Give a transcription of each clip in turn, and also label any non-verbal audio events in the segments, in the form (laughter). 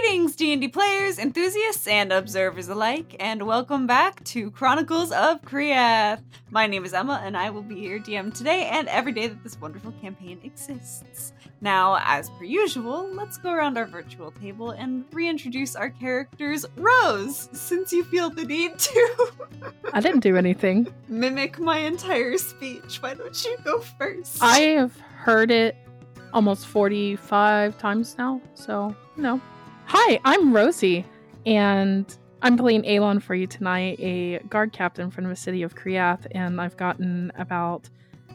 Greetings, D&D players, enthusiasts, and observers alike, and welcome back to Chronicles of Chreathe. My name is Emma, and I will be your DM today and every day that this wonderful campaign exists. Now, as per usual, let's go around our virtual table and reintroduce our characters. Rose, since you feel the need to (laughs) I didn't do anything. mimic my entire speech, why don't you go first? I have heard it almost 45 times now, so, you know. Hi, I'm Rosie, and I'm playing Alon for you tonight, a guard captain from the city of Chreathe, and I've gotten about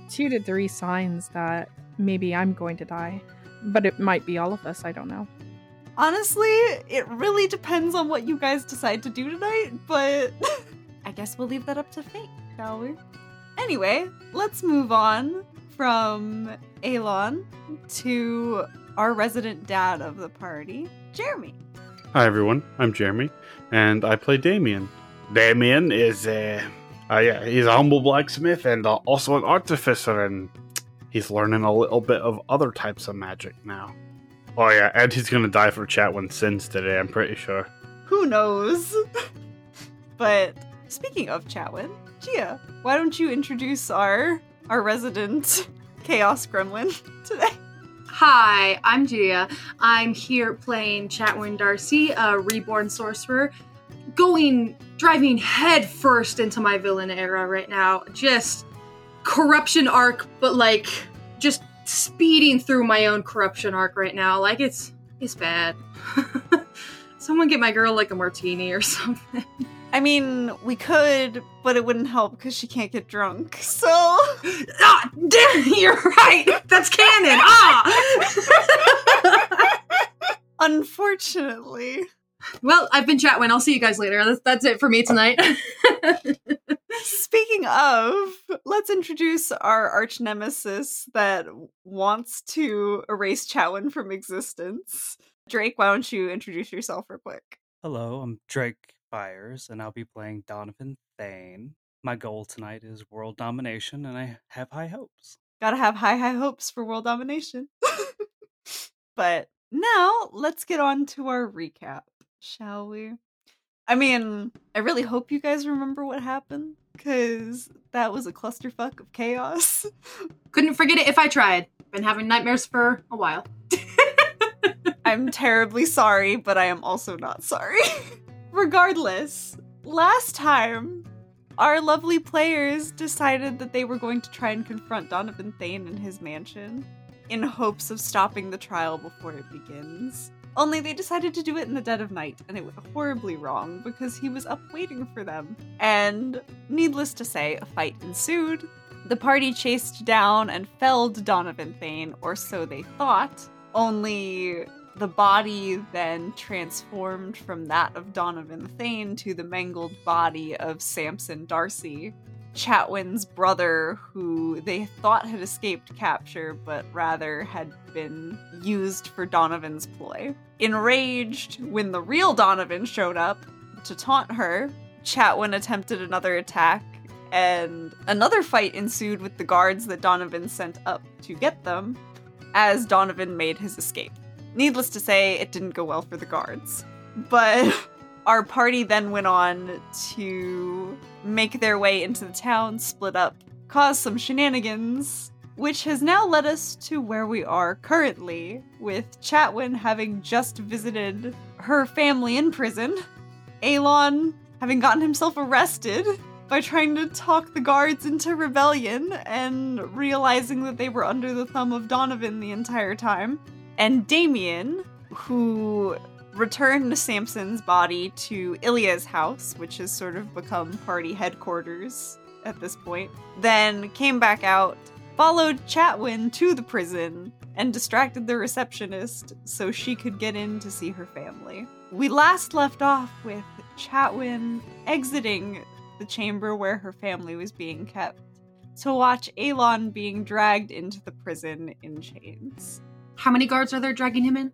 two to three signs that maybe I'm going to die. But it might be all of us, I don't know. Honestly, it really depends on what you guys decide to do tonight, but (laughs) I guess we'll leave that up to fate, shall we? Anyway, let's move on from Alon to our resident dad of the party, Jeremy. Hi everyone, I'm Jeremy, and I play Damien. Damien is uh, uh yeah, he's a humble blacksmith and uh, also an artificer, and he's learning a little bit of other types of magic now. Oh yeah, and he's gonna die for Chatwin sins today. I'm pretty sure. Who knows? (laughs) but speaking of Chatwin, Gia, why don't you introduce our our resident (laughs) chaos gremlin today? Hi, I'm Gia. I'm here playing Chatwin Darcy, a reborn sorcerer, going driving headfirst into my villain era right now. Just corruption arc, but like just speeding through my own corruption arc right now. Like it's it's bad. (laughs) Someone get my girl like a martini or (laughs) something. I mean, we could, but it wouldn't help because she can't get drunk. So (laughs) ah, damn, (laughs) you're right. That's canon. Ah. (laughs) unfortunately. well, I've been Chatwin. I'll see you guys later. That's, that's it for me tonight. Speaking of, let's introduce our arch nemesis that wants to erase Chatwin from existence. Drake, why don't you introduce yourself real quick? Hello, I'm Drake Byers, and I'll be playing Donovan Thane. My goal tonight is world domination, and I have high hopes. Gotta have high, high hopes for world domination. (laughs) but now let's get on to our recap, shall we? I mean, I really hope you guys remember what happened, because that was a clusterfuck of chaos. (laughs) Couldn't forget it if I tried. Been having nightmares for a while. (laughs) I'm terribly sorry, but I am also not sorry. Regardless, last time, our lovely players decided that they were going to try and confront Donovan Thane in his mansion in hopes of stopping the trial before it begins. Only they decided to do it in the dead of night, and it went horribly wrong because he was up waiting for them. And needless to say, a fight ensued. The party chased down and felled Donovan Thane, or so they thought. Only the body then transformed from that of Donovan Thane to the mangled body of Samson Darcy, Chatwin's brother, who they thought had escaped capture, but rather had been used for Donovan's ploy. Enraged when the real Donovan showed up to taunt her, Chatwin attempted another attack, and another fight ensued with the guards that Donovan sent up to get them as Donovan made his escape. Needless to say, it didn't go well for the guards. But (laughs) our party then went on to make their way into the town, split up, cause some shenanigans, which has now led us to where we are currently, with Chatwin having just visited her family in prison, Alon having gotten himself arrested by trying to talk the guards into rebellion and realizing that they were under the thumb of Donovan the entire time and Damien, who returned Samson's body to Ilya's house, which has sort of become party headquarters at this point, then came back out, followed Chatwin to the prison, and distracted the receptionist so she could get in to see her family. We last left off with Chatwin exiting the chamber where her family was being kept to watch Alon being dragged into the prison in chains How many guards are there dragging him in?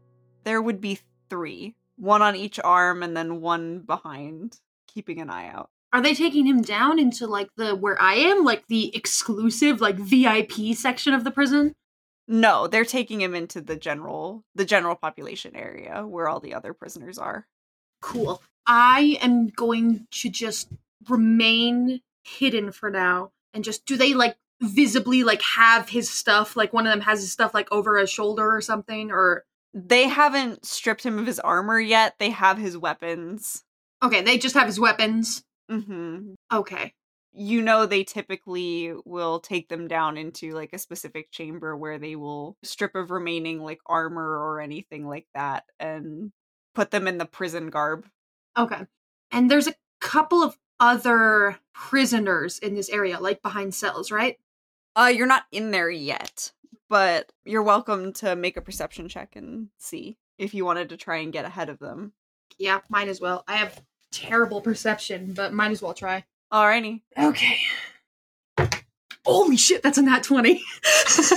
there would be three one on each arm and then one behind keeping an eye out Are they taking him down into like the where I am, like the exclusive, like VIP section of the prison? No, they're taking him into the general the general population area where all the other prisoners are. Cool. I am going to just remain hidden for now and just do they like visibly like have his stuff like one of them has his stuff like over his shoulder or something or They haven't stripped him of his armor yet. They have his weapons. okay they just have his weapons hmm okay You know they typically will take them down into like a specific chamber where they will strip of remaining like armor or anything like that and put them in the prison garb. okay and there's a couple of other prisoners in this area like behind cells right Uh you're not in there yet, but you're welcome to make a perception check and see if you wanted to try and get ahead of them. yeah might as well i have terrible perception but might as well try Alrighty. okay holy shit that's a nat 20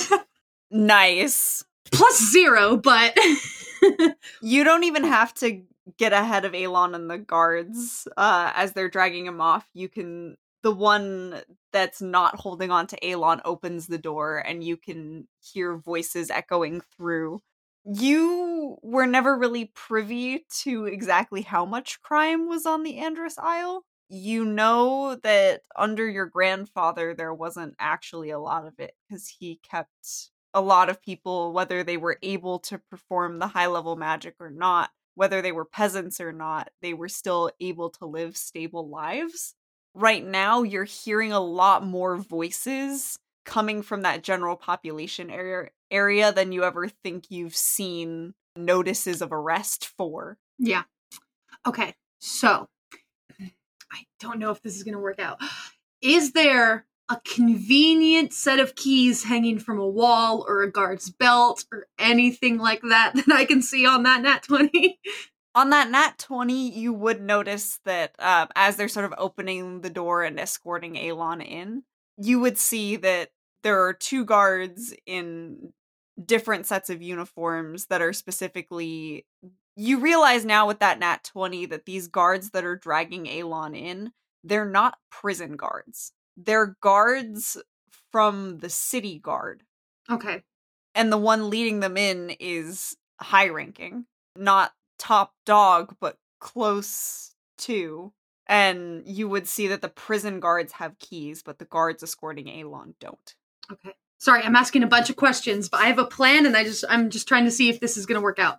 (laughs) Nice. plus zero but (laughs) You don't even have to get ahead of Alon and the guards uh, as they're dragging him off. You can. The one that's not holding on to Alon opens the door, and you can hear voices echoing through. You were never really privy to exactly how much crime was on the Andrus Isle. You know that under your grandfather, there wasn't actually a lot of it because he kept a lot of people, whether they were able to perform the high level magic or not, whether they were peasants or not, they were still able to live stable lives. Right now, you're hearing a lot more voices coming from that general population area area than you ever think you've seen notices of arrest for. Yeah. Okay. So, I don't know if this is going to work out. Is there a convenient set of keys hanging from a wall or a guard's belt or anything like that (laughs) that I can see on that nat 20? On that nat 20 you would notice that um, as they're sort of opening the door and escorting alon in you would see that there are two guards in different sets of uniforms that are specifically you realize now with that nat 20 that these guards that are dragging alon in they're not prison guards they're guards from the city guard Okay. and the one leading them in is high ranking not top dog but close to and you would see that the prison guards have keys but the guards escorting alon don't Okay. Sorry, I'm asking a bunch of questions, but I have a plan and I just I'm just trying to see if this is to work out.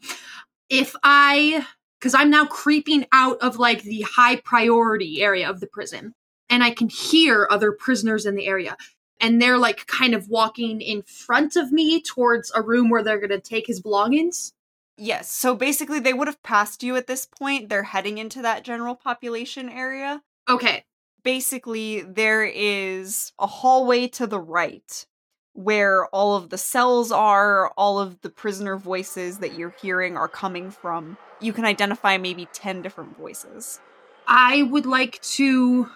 If I cuz I'm now creeping out of like the high priority area of the prison and I can hear other prisoners in the area and they're like kind of walking in front of me towards a room where they're going to take his belongings. Yes so basically they would have passed you at this point they're heading into that general population area Okay. basically there is a hallway to the right where all of the cells are, all of the prisoner voices that you're hearing are coming from. You can identify maybe 10 different voices. I would like to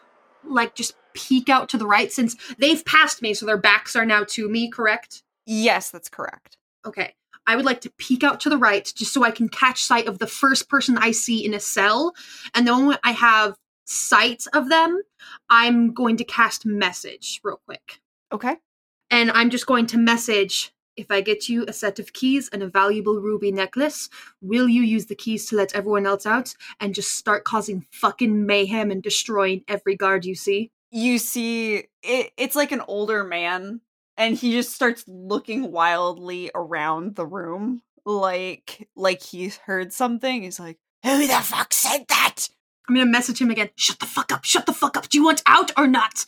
like just peek out to the right since they've passed me so their backs are now to me, correct? Yes, that's correct. Okay. I would like to peek out to the right just so I can catch sight of the first person I see in a cell. And the moment I have sight of them, I'm going to cast message real quick. Okay. And I'm just going to message if I get you a set of keys and a valuable ruby necklace, will you use the keys to let everyone else out and just start causing fucking mayhem and destroying every guard you see? You see, it, it's like an older man, and he just starts looking wildly around the room, like like he's heard something. He's like, "Who the fuck said that?" I'm gonna message him again. Shut the fuck up, shut the fuck up. Do you want out or not?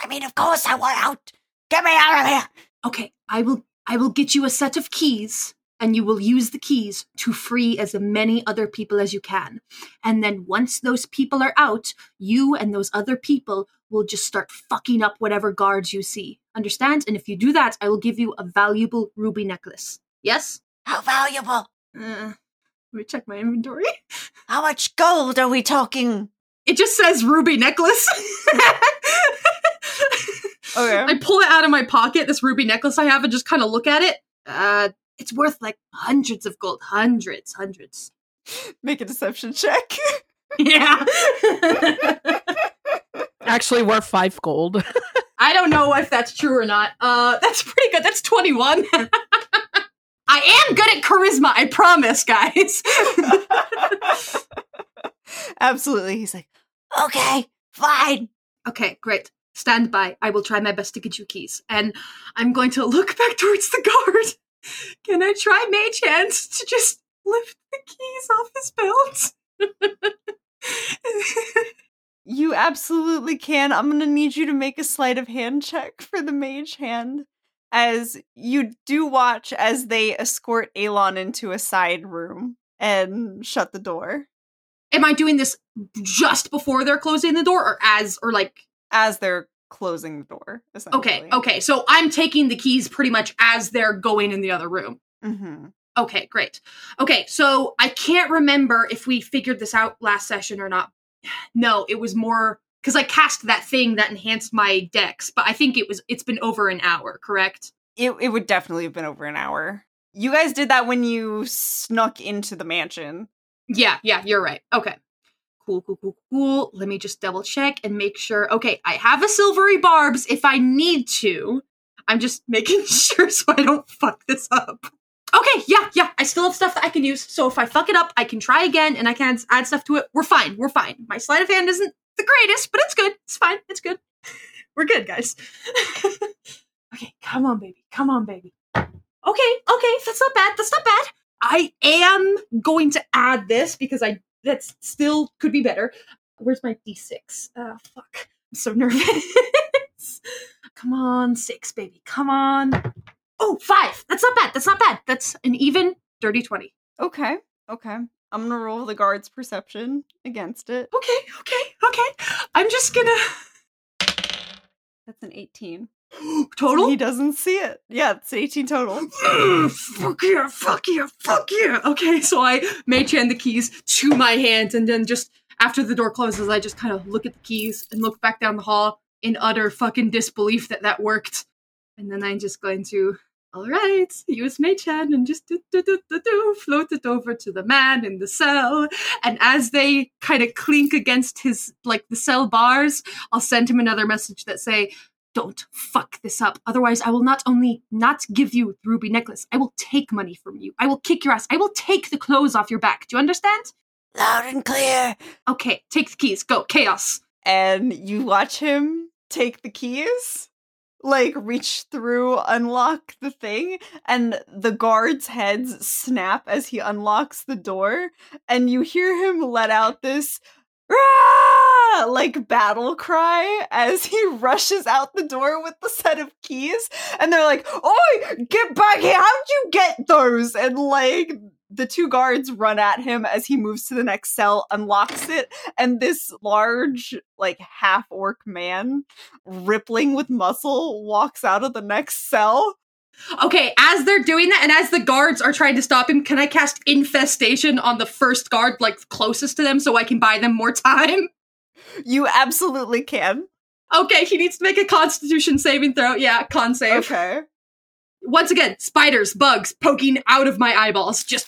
I mean, of course I want out. Get me out of here. Okay, I will I will get you a set of keys and you will use the keys to free as many other people as you can. And then once those people are out, you and those other people will just start fucking up whatever guards you see. Understand? And if you do that, I will give you a valuable ruby necklace. Yes? How valuable? Uh, let me check my inventory. (laughs) How much gold are we talking? It just says ruby necklace. (laughs) Okay. I pull it out of my pocket, this ruby necklace I have, and just kind of look at it. Uh, it's worth like hundreds of gold. Hundreds, hundreds. (laughs) Make a deception check. Yeah. Actually, worth five gold. I don't know if that's true or not. Uh, that's pretty good. That's 21. (laughs) I am good at charisma, I promise, guys. (laughs) Absolutely. He's like, okay, fine. okay, great. Stand by. I will try my best to get you keys. And I'm going to look (laughs) back towards the guard. Can I try Mage Hands to just lift the keys off his belt? You absolutely can. I'm going to need you to make a sleight of hand check for the mage hand as you do watch as they escort Alon into a side room and shut the door Am I doing this just before they're closing the door or as, or like, as they're closing the door. okay, okay. So I'm taking the keys pretty much as they're going in the other room. Mm-hmm. Okay, great. Okay, so I can't remember if we figured this out last session or not. No, it was more because I cast that thing that enhanced my dex, but I think it was it's been over an hour, correct? It, it would definitely have been over an hour. You guys did that when you snuck into the mansion. Yeah, yeah, you're right. Okay. Cool, cool, cool, cool. Let me just double check and make sure. Okay, I have a silvery barbs if I need to. I'm just (laughs) making sure so I don't fuck this up. Okay, yeah, yeah, I still have stuff that I can use. So if I fuck it up, I can try again and I can add- stuff to it. We're fine. We're fine. My sleight of hand isn't the greatest, but it's good. It's fine. It's good. (laughs) We're good, guys. (laughs) okay, come on, baby. Come on, baby. Okay, okay, that's not bad. That's not bad. I am going to add this because I that's still could be better. Where's my d6? Uh fuck. I'm so nervous. (laughs) Come on, six, baby. Come on. Oh, five. That's not bad. That's not bad. That's an even dirty 20. Okay, okay. I'm gonna roll the guard's perception against it. Okay, okay, okay. I'm just gonna That's an 18. (gasps) total. He doesn't see it. Yeah, it's 18 total. (gasps) Fuck yeah, fuck yeah, fuck yeah. Okay, so I mage hand the keys to my hand, and then just after the door closes, I just kind of look at the keys and look back down the hall in utter fucking disbelief that that worked. And then I'm just going to, all right, use mage hand and just do, do, do, do, do, float it over to the man in the cell. And as they kind of clink against his, like the cell bars, I'll send him another message that say, don't fuck this up. Otherwise, I will not only not give you the ruby necklace, I will take money from you. I will kick your ass. I will take the clothes off your back. Do you understand? Loud and clear. Okay, take the keys. Go. Chaos. And you watch him take the keys, like reach through, unlock the thing, and the guards' heads snap as he unlocks the door, and you hear him let out this "Rah!" like battle cry as he (laughs) rushes out the door with the set of keys and they're like oi get back here how'd you get those and like the two guards run at him as he moves to the next cell unlocks it and this large like half orc man rippling with muscle walks out of the next cell Okay, as they're doing that, and as the guards are trying to stop him, can I cast infestation on the first guard, like closest to them, so I can buy them more time? (laughs) you absolutely can Okay, he needs to make a Constitution saving throw. Yeah, con save. okay Once again, spiders, bugs poking out of my eyeballs. Just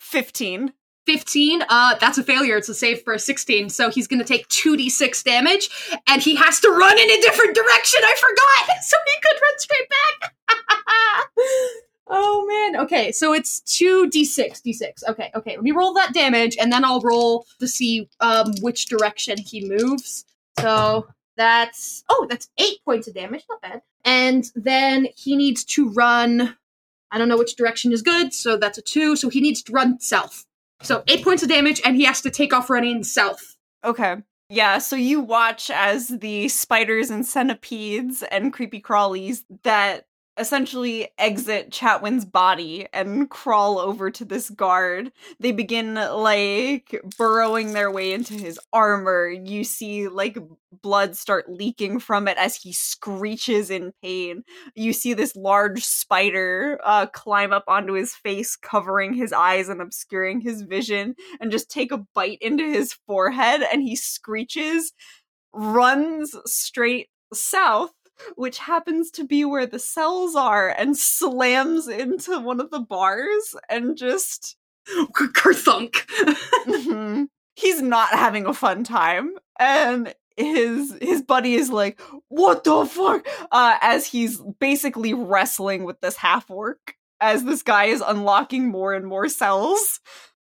15 15. Uh, that's a failure. It's a save for a 16. So he's gonna take 2d6 damage, and he has to run in a different direction. I forgot! (laughs) So he could run straight back. (laughs) oh man. Okay, so it's 2d6. d6. Okay, okay. Let me roll that damage, and then I'll roll to see um which direction he moves. So that's oh, that's eight points of damage. Not bad. And then he needs to run. I don't know which direction is good, so that's a two. So he needs to run south. So eight points of damage, and he has to take off running south. Okay. Yeah, so you watch as the spiders and centipedes and creepy crawlies that essentially exit Chatwin's body and crawl over to this guard. They begin like burrowing their way into his armor. You see like blood start leaking from it as he screeches in pain. You see this large spider uh, climb up onto his face, covering his eyes and obscuring his vision, and just take a bite into his forehead. And he screeches, runs straight south which happens to be where the cells are, and slams into one of the bars and just. Kerthunk. Mhm. (laughs) He's not having a fun time. And his his buddy is like, "What the fuck?" Uh, as he's basically wrestling with this half orc as this guy is unlocking more and more cells.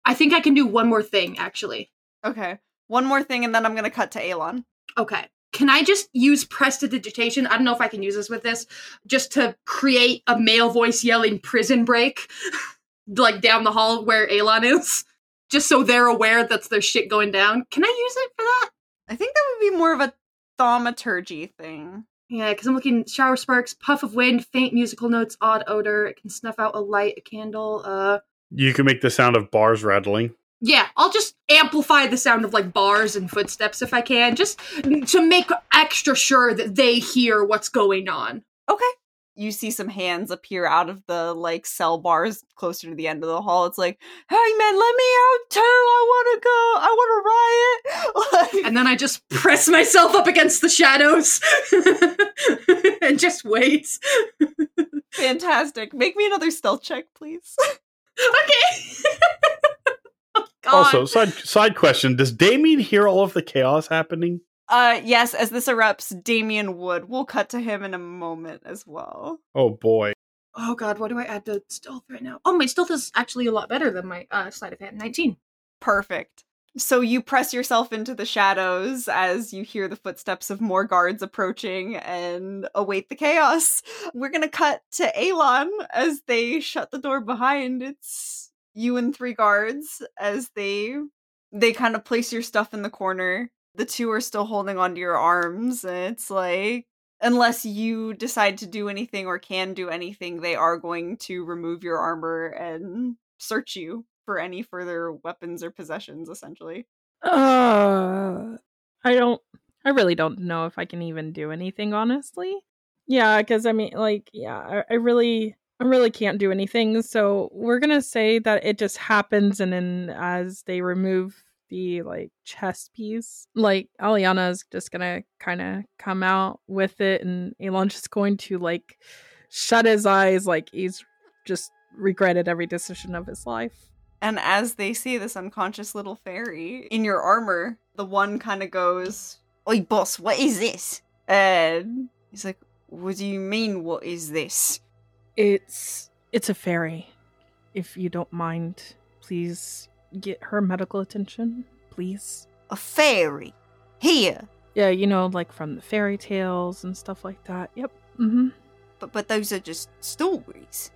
I think I can do one more thing, actually. Okay, one more thing, and then I'm gonna cut to Alon. Okay. Can I just use prestidigitation? I don't know if I can use this with this, just to create a male voice yelling prison break, (laughs) like down the hall where Alon is, just so they're aware that's their shit going down. Can I use it for that? I think that would be more of a thaumaturgy thing. Yeah, because I'm looking shower sparks, puff of wind, faint musical notes, odd odor. It can snuff out a light, a candle. Uh, You can make the sound of bars rattling. Yeah, I'll just amplify the sound of like bars and footsteps if I can, just to make extra sure that they hear what's going on. Okay. You see some hands appear out of the like cell bars closer to the end of the hall. It's like, hey man, let me out too. I wanna go. I wanna riot. Like, (laughs) And then I just press myself up against the shadows (laughs) and just wait. (laughs) fantastic. Make me another stealth check, please. Okay. Oh, Also, side (laughs) side question: Does Damien hear all of the chaos happening? Uh yes, as this erupts, Damien would. We'll cut to him in a moment as well. Oh boy! oh God, what do I add to stealth right now? Oh, my stealth is actually a lot better than my uh, sleight of hand. 19. Perfect. So you press yourself into the shadows as you hear the footsteps of more guards approaching and await the chaos. We're gonna cut to Alon as they shut the door behind. It's you and three guards as they they kind of place your stuff in the corner. The two are still holding onto your arms, and it's like unless you decide to do anything or can do anything, they are going to remove your armor and search you for any further weapons or possessions, essentially. Uh, I don't. I really don't know if I can even do anything, honestly. Yeah, because I mean, like, yeah, I, I really, really can't do anything. So we're gonna say that it just happens, and then as they remove the like chest piece, like Aliana is just gonna kind of come out with it, and Elon's just going to like shut his eyes, like he's just regretted every decision of his life. And as they see this unconscious little fairy in your armor, the one kind of goes, Oi, boss, what is this? And he's like, What do you mean, what is this? It's it's a fairy. If you don't mind, please get her medical attention, please. A fairy? Here? Yeah, you know, like from the fairy tales and stuff like that. Yep. Mm-hmm. But, but those are just stories.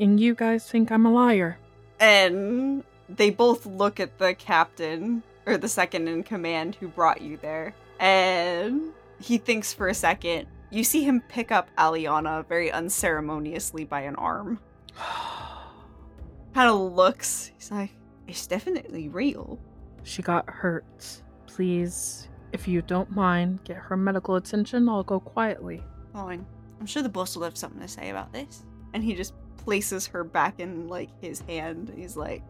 And you guys think I'm a liar. And they both look at the captain, or the second in command who brought you there. And he thinks for a second. You see him pick up Aliana very unceremoniously by an arm. (sighs) Kind of looks. He's like, it's definitely real. she got hurt. Please, if you don't mind, get her medical attention. I'll go quietly. Fine. I'm sure the boss will have something to say about this. And he just places her back in like his hand. He's like,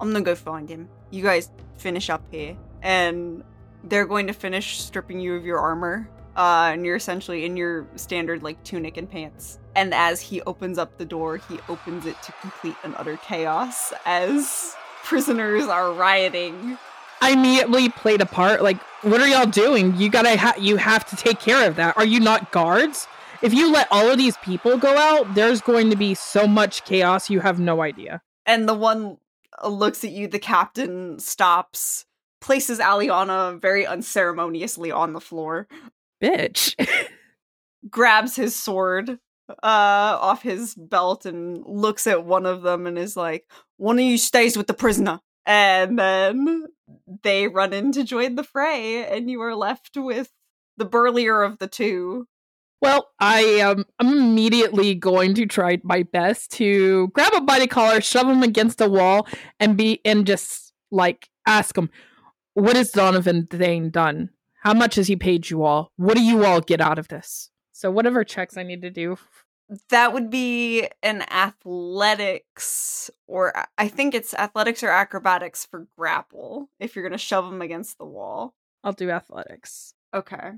I'm gonna go find him. You guys finish up here. And they're going to finish stripping you of your armor. Uh, and you're essentially in your standard like tunic and pants. And as he opens up the door, he opens it to complete and utter chaos as prisoners are rioting. I immediately played a part. Like, what are y'all doing? You gotta, ha- you have to take care of that. Are you not guards? If you let all of these people go out, there's going to be so much chaos. You have no idea. and the one uh, looks at you the captain stops places aliana very unceremoniously on the floor Bitch. (laughs) grabs his sword uh off his belt and looks at one of them and is like one of you stays with the prisoner and then they run in to join the fray and you are left with the burlier of the two Well, I am I'm immediately going to try my best to grab a body collar, shove him against a wall, and be and just like ask him, "What has Donovan Thane done? How much has he paid you all? What do you all get out of this?" So whatever checks I need to do. that would be an athletics or uh, I think it's athletics or acrobatics for grapple if you're going to shove them against the wall. I'll do athletics. Okay.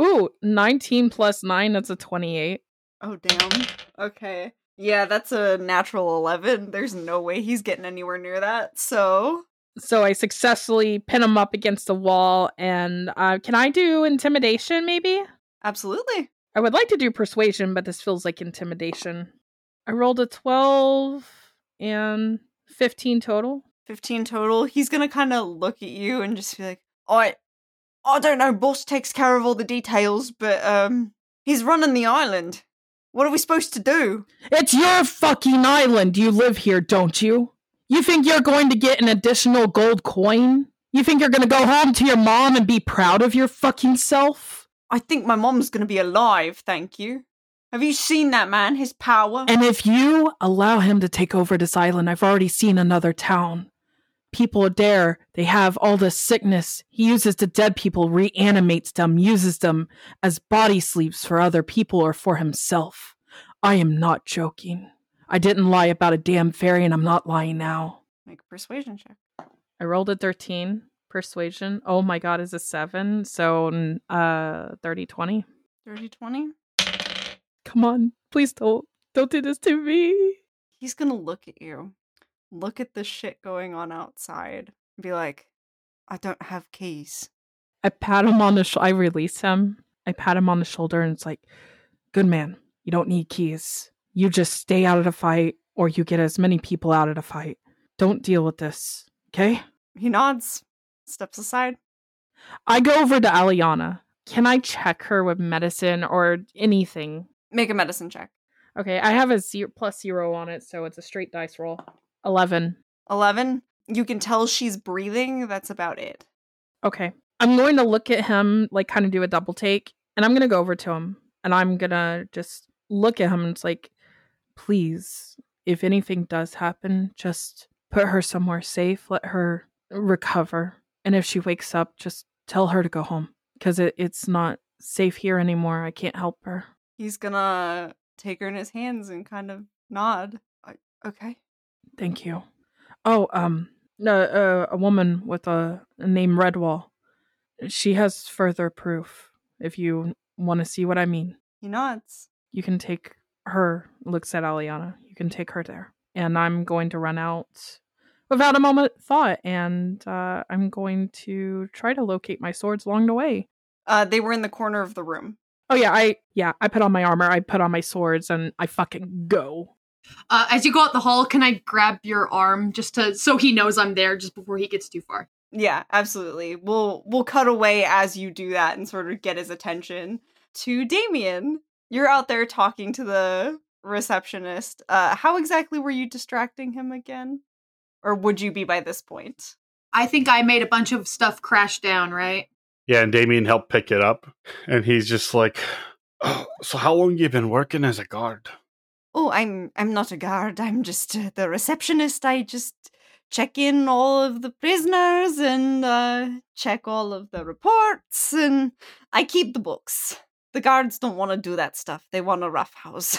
Ooh, 19 plus 9, that's a 28. Oh damn. Okay. Yeah, that's a natural 11. There's no way he's getting anywhere near that. So, So I successfully pin him up against the wall. And uh, can I do intimidation, maybe? Absolutely. I would like to do persuasion, but this feels like intimidation. I rolled a 12 and 15 total. 15 total. He's gonna kind of look at you and just be like, I, I don't know, boss takes care of all the details, but, um, he's running the island. What are we supposed to do? It's your fucking island. You live here, don't you? You think you're going to get an additional gold coin? You think you're going to go home to your mom and be proud of your fucking self? I think my mom's gonna be alive, thank you. Have you seen that man? His power? And if you allow him to take over this island, I've already seen another town. People there, they have all this sickness. He uses the dead people, reanimates them, uses them as body sleeps for other people or for himself. I am not joking. I didn't lie about a damn fairy, and I'm not lying now. Make a persuasion check. I rolled a 13 persuasion. Oh my god, is a 7. So uh 30 20. 30 20. Come on. Please don't don't do this to me. He's gonna look at you, look at the shit going on outside, and be like, I don't have keys. I pat him on the sh- I release him. I pat him on the shoulder and it's like, "Good man. You don't need keys. You just stay out of the fight or you get as many people out of the fight. Don't deal with this." Okay? He nods, steps aside. I go over to Aliana. Can I check her with medicine or anything? Make a medicine check. Okay, I have a zero plus zero on it, so it's a straight dice roll. Eleven. 11. You can tell she's breathing. That's about it. Okay. I'm going to look at him, like kind of do a double take, and I'm gonna go over to him and I'm gonna just look at him and it's like, please, if anything does happen, just put her somewhere safe, let her recover. And if she wakes up, just tell her to go home. Because it, it's not safe here anymore. I can't help her. He's gonna take her in his hands and kind of nod. I, okay. Thank you. Oh, um, uh, uh, a woman with a, a name Redwall. She has further proof. If you want to see what I mean, He nods. you can take her. Looks at Aliana. You can take her there, and I'm going to run out without a moment thought, and uh, I'm going to try to locate my swords along the way. Uh, they were in the corner of the room. Oh yeah, I yeah, I put on my armor, I put on my swords, and I fucking go. Uh, as you go out the hall, can I grab your arm just to so he knows I'm there just before he gets too far? Yeah, absolutely. We'll we'll cut away as you do that and sort of get his attention to Damien. You're out there talking to the receptionist. Uh, how exactly were you distracting him again? Or would you be by this point? I think I made a bunch of stuff crash down, right? Yeah, and Damien helped pick it up, and he's just like, oh, "So how long you been working as a guard?" Oh, I'm I'm not a guard. I'm just uh, the receptionist. I just check in all of the prisoners and uh, check all of the reports, and I keep the books. The guards don't want to do that stuff. They want a rough house.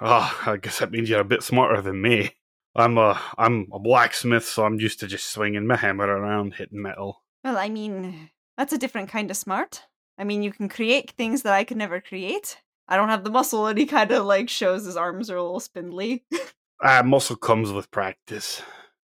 Oh, (laughs) I guess that means you're a bit smarter than me. I'm a I'm a blacksmith, so I'm used to just swinging my hammer around, hitting metal. Well, I mean, that's a different kind of smart. I mean, you can create things that I could never create. I don't have the muscle, and he kind of like shows his arms are a little spindly. (laughs) Ah, muscle comes with practice.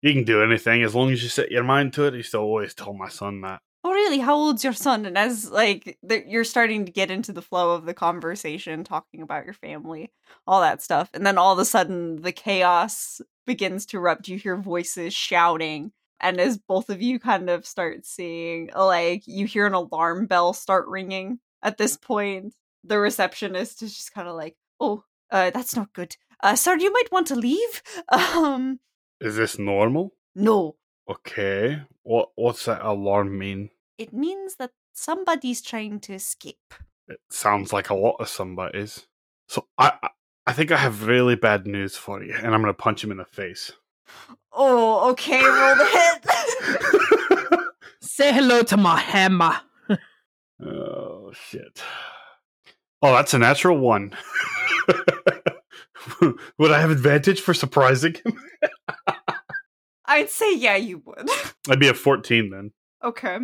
You can do anything as long as you set your mind to it. I used to always tell my son that. Oh, really? How old's your son? And as like the, you're starting to get into the flow of the conversation, talking about your family, all that stuff, and then all of a sudden the chaos begins to erupt. You hear voices shouting, and as both of you kind of start seeing, like you hear an alarm bell start ringing. At this point, the receptionist is just kind of like, "Oh, uh, that's not good. Uh, sir, you might want to leave." (laughs) Um, Is this normal? no, Okay. What what's that alarm mean? it means that somebody's trying to escape. It sounds like a lot of somebody's. So I I- think I have really bad news for you, and I'm gonna punch him in the face. Oh, okay, roll the hit. (laughs) Say hello to my hammer. oh shit! Oh, that's a natural one. (laughs) Would I have advantage for surprising him? (laughs) I'd say yeah, you would. I'd be a 14 then. okay.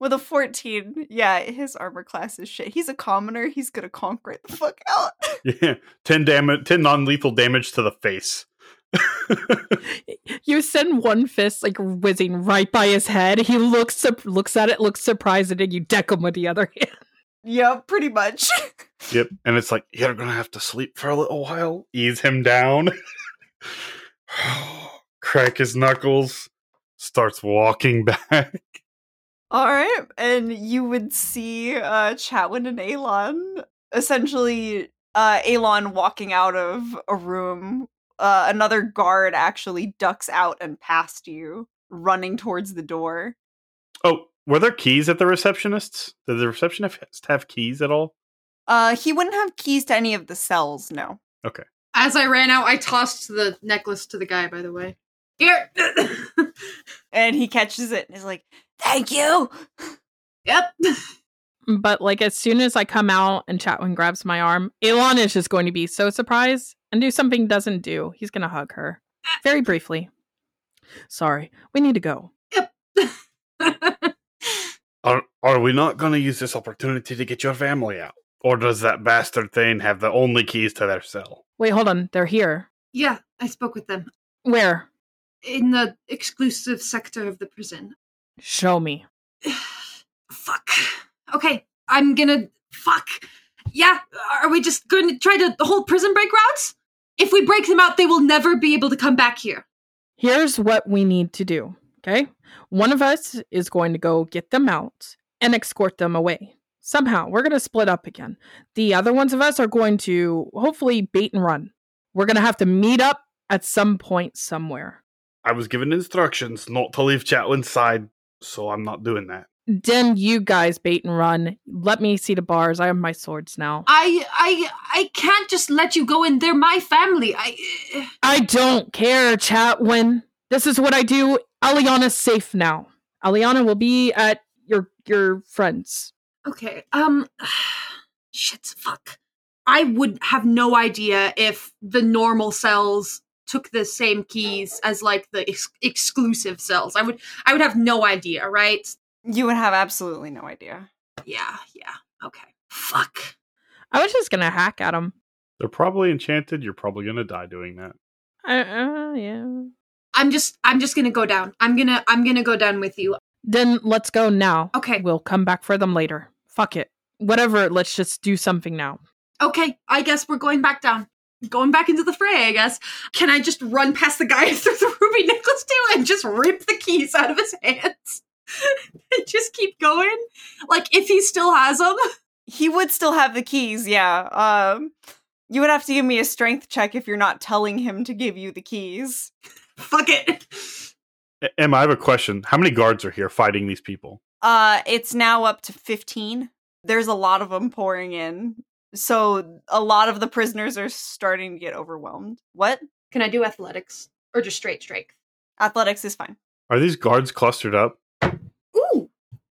With a 14, yeah, his armor class is shit. He's a commoner. He's gonna conquer it the fuck out. Yeah, 10 damage, 10 non-lethal damage to the face. You send one fist like whizzing right by his head. He looks sup- looks at it, looks surprised, and then you deck him with the other hand. Yeah, pretty much. Yep. And it's like, you're going to have to sleep for a little while. Ease him down. Crack his knuckles. Starts walking (laughs) back. All right, and you would see uh Chatwin and Alon essentially uh Alon walking out of a room. Uh another guard actually ducks out and past you, running towards the door. Oh, were there keys at the receptionists? Did the receptionist have keys at all? Uh he wouldn't have keys to any of the cells, no. Okay. As I ran out, I tossed the necklace to the guy, by the way. Here! (laughs) And he catches it and is like, "Thank you." yep. But like as soon as I come out and Chatwin grabs my arm, Elon is just going to be so surprised and do something doesn't do. He's gonna hug her. Ah. Very briefly. Sorry, we need to go. Yep. (laughs) are, are we not going to use this opportunity to get your family out? Or does that bastard thing have the only keys to their cell? Wait, hold on. They're here. yeah, I spoke with them. Where? In the exclusive sector of the prison. Show me. (sighs) Fuck. Okay, I'm gonna. Fuck. Yeah, are we just to try to hold prison break routes? If we break them out, they will never be able to come back here. Here's what we need to do. Okay? One of us is going to go get them out and escort them away. Somehow, we're going to split up again. The other ones of us are going to hopefully bait and run. We're going to have to meet up at some point somewhere. I was given instructions not to leave Chatwin's side, so I'm not doing that. Then you guys bait and run. Let me see the bars. I have my swords now. I, I, I can't just let you go in. They're my family. I. I don't care, Chatwin. This is what I do. Aliana's safe now. Aliana will be at your your friends. Okay. Um. (sighs) Shit. Fuck. I would have no idea if the normal cells took the same keys as like the ex- exclusive cells. I would. I would have no idea. Right. You would have absolutely no idea. Yeah. Yeah. Okay. Fuck. I was just gonna hack at them. They're probably enchanted. You're probably going to die doing that. Uh, uh, yeah. I'm just. I'm just gonna go down. I'm gonna. I'm gonna go down with you. Then let's go now. Okay. We'll come back for them later. Fuck it. Whatever. Let's just do something now. Okay. I guess we're going back down. Going back into the fray, I guess. Can I just run past the guy (laughs) threw the ruby necklace too and just rip the keys out of his hands? (laughs) and just keep going? Like, if he still has them? He would still have the keys, yeah. Um you would have to give me a strength check if you're not telling him to give you the keys. (laughs) Fuck it. Emma, I have a question. How many guards are here fighting these people? Uh it's now up to 15. There's a lot of them pouring in. So a lot of the prisoners are starting to get overwhelmed. What? Can I do athletics? Or just straight strength? Athletics is fine. Are these guards clustered up? Ooh!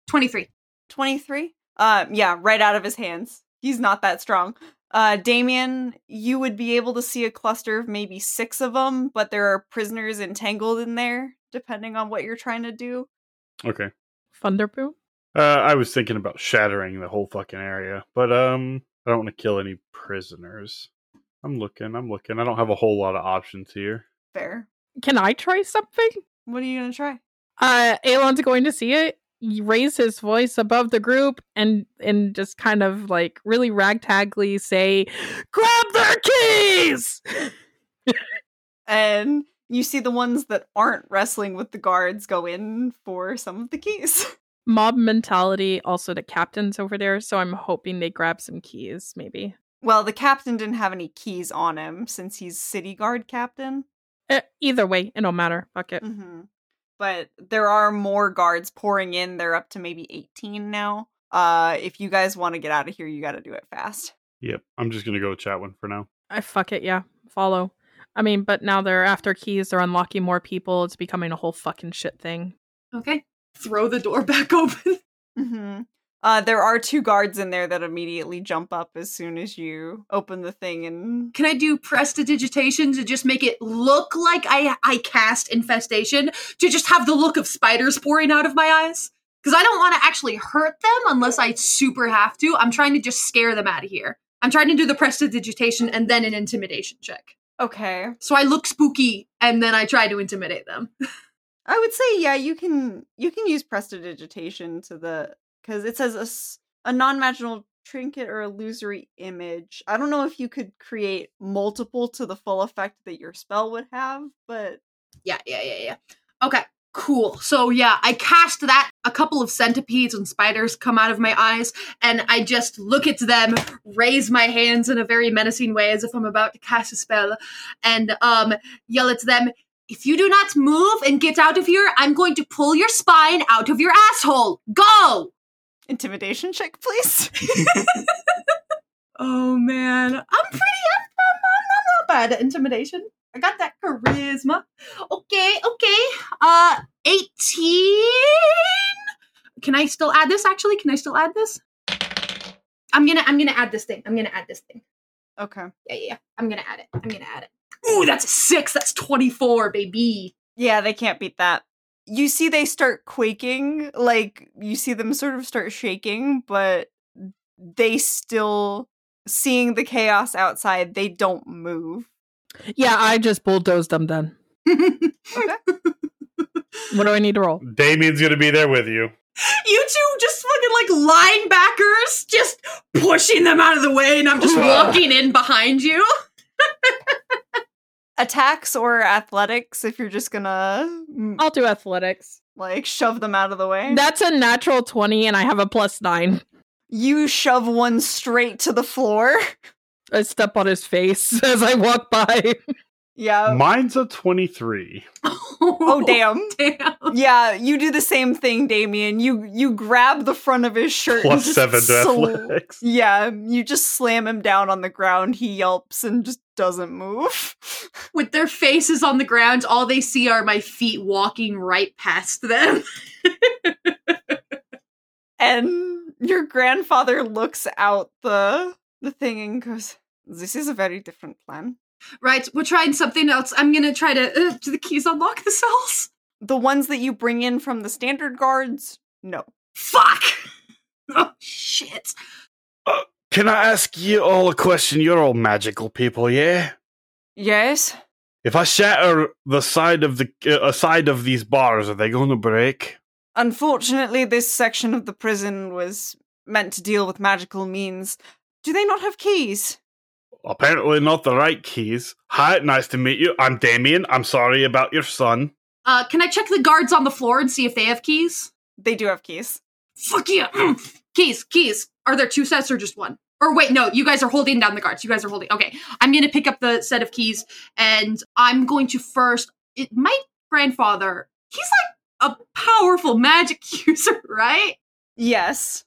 23. 23? Uh yeah, right out of his hands. He's not that strong. Uh Damien, you would be able to see a cluster of maybe 6 of them, but there are prisoners entangled in there depending on what you're trying to do. Okay. Thunderboom. Uh, I was thinking about shattering the whole fucking area, but um, I don't want to kill any prisoners. I'm looking. I'm looking. I don't have a whole lot of options here. Fair. Can I try something? What are you going to try? Uh, Elon's going to see it. He raise his voice above the group and and just kind of like really ragtagly say, "Grab their keys!" (laughs) And you see the ones that aren't wrestling with the guards go in for some of the keys. (laughs) Mob mentality. Also, the captain's over there, so I'm hoping they grab some keys. Maybe. Well, the captain didn't have any keys on him since he's city guard captain. Uh, either way, it don't matter. Fuck it. hmm But there are more guards pouring in. They're up to maybe 18 now. Uh, if you guys want to get out of here, you got to do it fast. Yep. I'm just gonna go with one for now. I fuck it. Yeah, follow. I mean, but now they're after keys. They're unlocking more people. It's becoming a whole fucking shit thing. Okay. Throw the door (laughs) back open. hmm Uh, there are two guards in there that immediately jump up as soon as you open the thing and Can I do prestidigitation to just make it look like I I cast infestation to just have the look of spiders pouring out of my eyes? Because I don't want to actually hurt them unless I super have to. I'm trying to just scare them out of here. I'm trying to do the prestidigitation and then an intimidation check. Okay. So I look spooky and then I try to intimidate them. (laughs) I would say yeah, you can you can use prestidigitation to the because it says a non-magical trinket or illusory image. I don't know if you could create multiple to the full effect that your spell would have, but Yeah, yeah, yeah, yeah. Okay, cool. So yeah, I cast that. A couple of centipedes and spiders come out of my eyes, and I just look at them, raise my hands in a very menacing way as if I'm about to cast a spell, and um yell at them. If you do not move and get out of here, I'm going to pull your spine out of your asshole. Go! intimidation check, please. (laughs) (laughs) Oh man, I'm pretty. I'm, I'm, I'm not bad at intimidation. I got that charisma. Okay, okay. Uh, eighteen. Can I still add this? Actually, can I still add this? I'm gonna. I'm gonna add this thing. I'm gonna add this thing. okay. Yeah, yeah. yeah. I'm gonna add it. I'm gonna add it. Ooh, that's a six. That's twenty-four, baby. Yeah, they can't beat that. You see they start quaking, like you see them sort of start shaking, but they still seeing the chaos outside, they don't move. Yeah, I just bulldozed them then. (laughs) What do I need to roll? Damien's gonna be there with you. you two just fucking like linebackers, just pushing them out of the way, and I'm just (laughs) walking in behind you. (laughs) Attacks or athletics if you're just gonna mm, I'll do athletics. like shove them out of the way. That's a natural 20 and I have a plus 9. you shove one straight to the floor. I step on his face (laughs) as I walk by. yeah. Mine's a 23. (laughs) Oh damn. (laughs) damn. Yeah, you do the same thing, Damien. You you grab the front of his shirt and just 7 to sl- athletics. Yeah, you just slam him down on the ground. He yelps and just doesn't move. (laughs) With their faces on the ground, all they see are my feet walking right past them. (laughs) And your grandfather looks out the the thing and goes, "This is a very different plan. Right, we're trying something else. I'm gonna try to. Uh, do the keys unlock the cells? The ones that you bring in from the standard guards, no. Fuck! (laughs) Oh, shit. Can I ask you all a question? You're all magical people, yeah? Yes. If I shatter the side of the uh, a side of these bars, are they going to break? Unfortunately, this section of the prison was meant to deal with magical means. Do they not have keys? Apparently, not the right keys. Hi, nice to meet you. I'm Damien. I'm sorry about your son. Uh, can I check the guards on the floor and see if they have keys? They do have keys. Fuck yeah! Mm. Keys, keys. Are there two sets or just one? Or wait, no, you guys are holding down the guards. You guys are holding. Okay, I'm gonna pick up the set of keys and I'm going to first. It, my grandfather, he's like a powerful magic (laughs) user, right? Yes.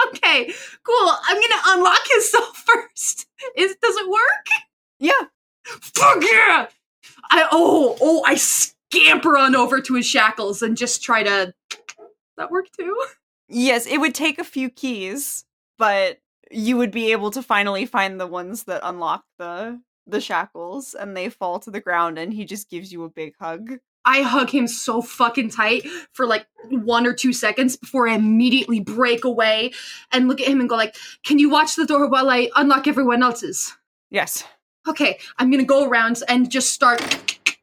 (laughs) Okay, cool. I'm gonna unlock his cell (laughs) first. Is does it work? Yeah. Fuck yeah! I oh oh I scamper on over to his shackles and just try to. That work too? Yes, it would take a few keys, but you would be able to finally find the ones that unlock the the shackles and they fall to the ground and he just gives you a big hug. I hug him so fucking tight for like one or two seconds before I immediately break away and look at him and go like, "Can you watch the door while I unlock everyone else's?" Yes. Okay, I'm gonna go around and just start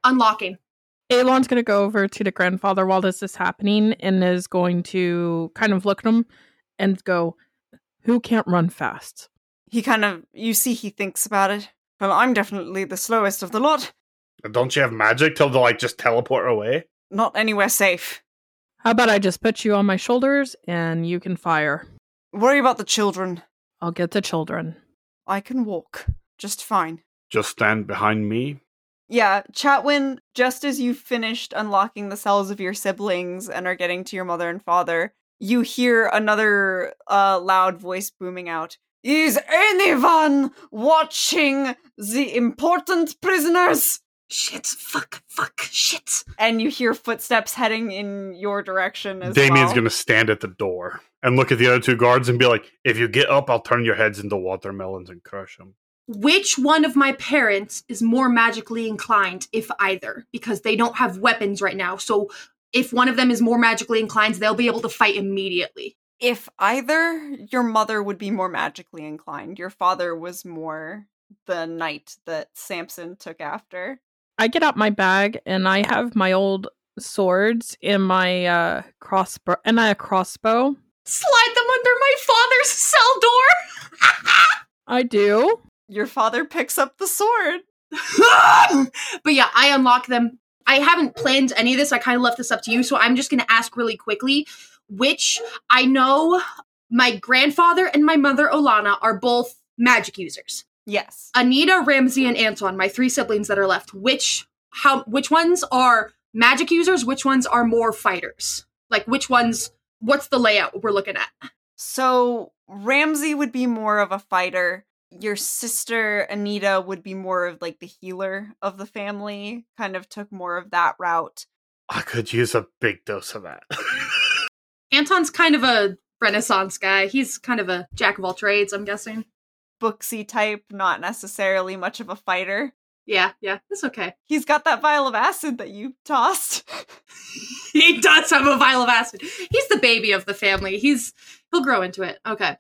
unlocking. Alon's going to go over to the grandfather while this is happening and is going to kind of look at him and go, Who can't run fast? He kind of you see he thinks about it. Well, I'm definitely the slowest of the lot. Don't you have magic till they like just teleport away? Not anywhere safe. How about I just put you on my shoulders and you can fire? Worry about the children. I'll get the children. I can walk just fine. Just stand behind me. Yeah, Chatwin, just as you finished unlocking the cells of your siblings and are getting to your mother and father, you hear another uh, loud voice booming out. Is anyone watching the important prisoners? Shit! Fuck! Fuck! Shit! And you hear footsteps heading in your direction as Damien's well. gonna stand at the door and look at the other two guards and be like, "If you get up, I'll turn your heads into watermelons and crush them." Which one of my parents is more magically inclined, if either? Because they don't have weapons right now. So if one of them is more magically inclined, they'll be able to fight immediately. If either, your mother would be more magically inclined. Your father was more the knight that Samson took after. I get out my bag and I have my old swords in my uh crossbow and I a crossbow. Slide them under my father's cell door. (laughs) I do. Your father picks up the sword. (laughs) but yeah, I unlock them. I haven't planned any of this. I kind of left this up to you, so I'm just going to ask really quickly which I know my grandfather and my mother Olana are both magic users. Yes. Anita, Ramsey, and Anton, my three siblings that are left. Which how which ones are magic users? Which ones are more fighters? Like which ones? What's the layout we're looking at? So Ramsey would be more of a fighter. Your sister Anita would be more of like the healer of the family, kind of took more of that route. I could use a big dose of that. (laughs) Anton's kind of a renaissance guy. He's kind of a jack of all trades, I'm guessing. Booksy type, not necessarily much of a fighter. Yeah, yeah, it's okay. He's got that vial of acid that you tossed. (laughs) he does have a vial of acid. He's the baby of the family. He's he'll grow into it. Okay.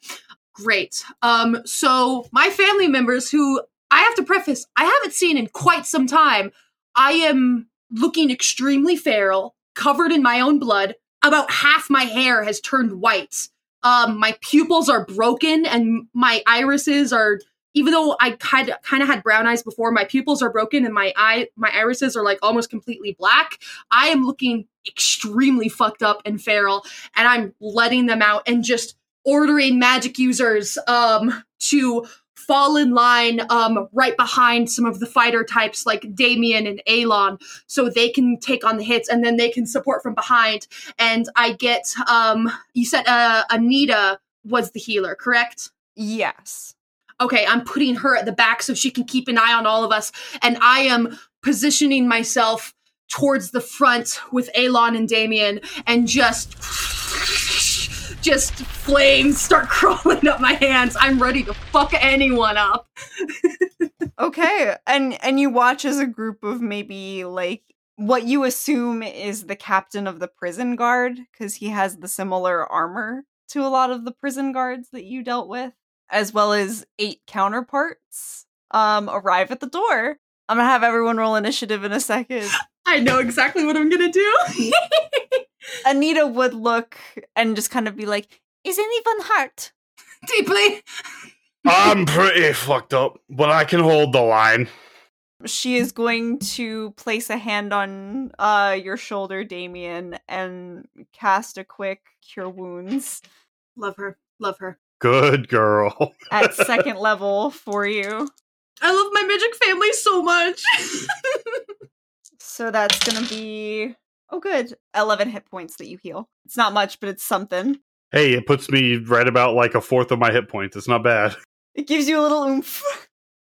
Great. Um so my family members who I have to preface I haven't seen in quite some time. I am looking extremely feral, covered in my own blood. About half my hair has turned white. Um my pupils are broken and my irises are even though I kind of kind of had brown eyes before, my pupils are broken and my eye my irises are like almost completely black. I am looking extremely fucked up and feral, and I'm letting them out and just ordering magic users um to fall in line um right behind some of the fighter types like Damien and Alon so they can take on the hits and then they can support from behind. And I get um you said uh Anita was the healer correct? Yes. Okay, I'm putting her at the back so she can keep an eye on all of us. And I am positioning myself towards the front with Alon and Damien and just just flames start (laughs) crawling up my hands. I'm ready to fuck anyone up. okay. And and you watch as a group of maybe like what you assume is the captain of the prison guard because he has the similar armor to a lot of the prison guards that you dealt with as well as eight counterparts um arrive at the door. I'm gonna have everyone roll initiative in a second. I know exactly what I'm gonna do. (laughs) Anita would look and just kind of be like, "Is anyone hurt?" (laughs) Deeply. I'm pretty fucked up, but I can hold the line. She is going to place a hand on uh your shoulder, Damien, and cast a quick cure wounds. Love her. Love her. Good girl. (laughs) at second level for you. I love my magic family so much. (laughs) so that's gonna be oh good. Eleven hit points that you heal. It's not much, but it's something. Hey, it puts me right about like a fourth of my hit points. It's not bad. (laughs) It gives you a little oomph.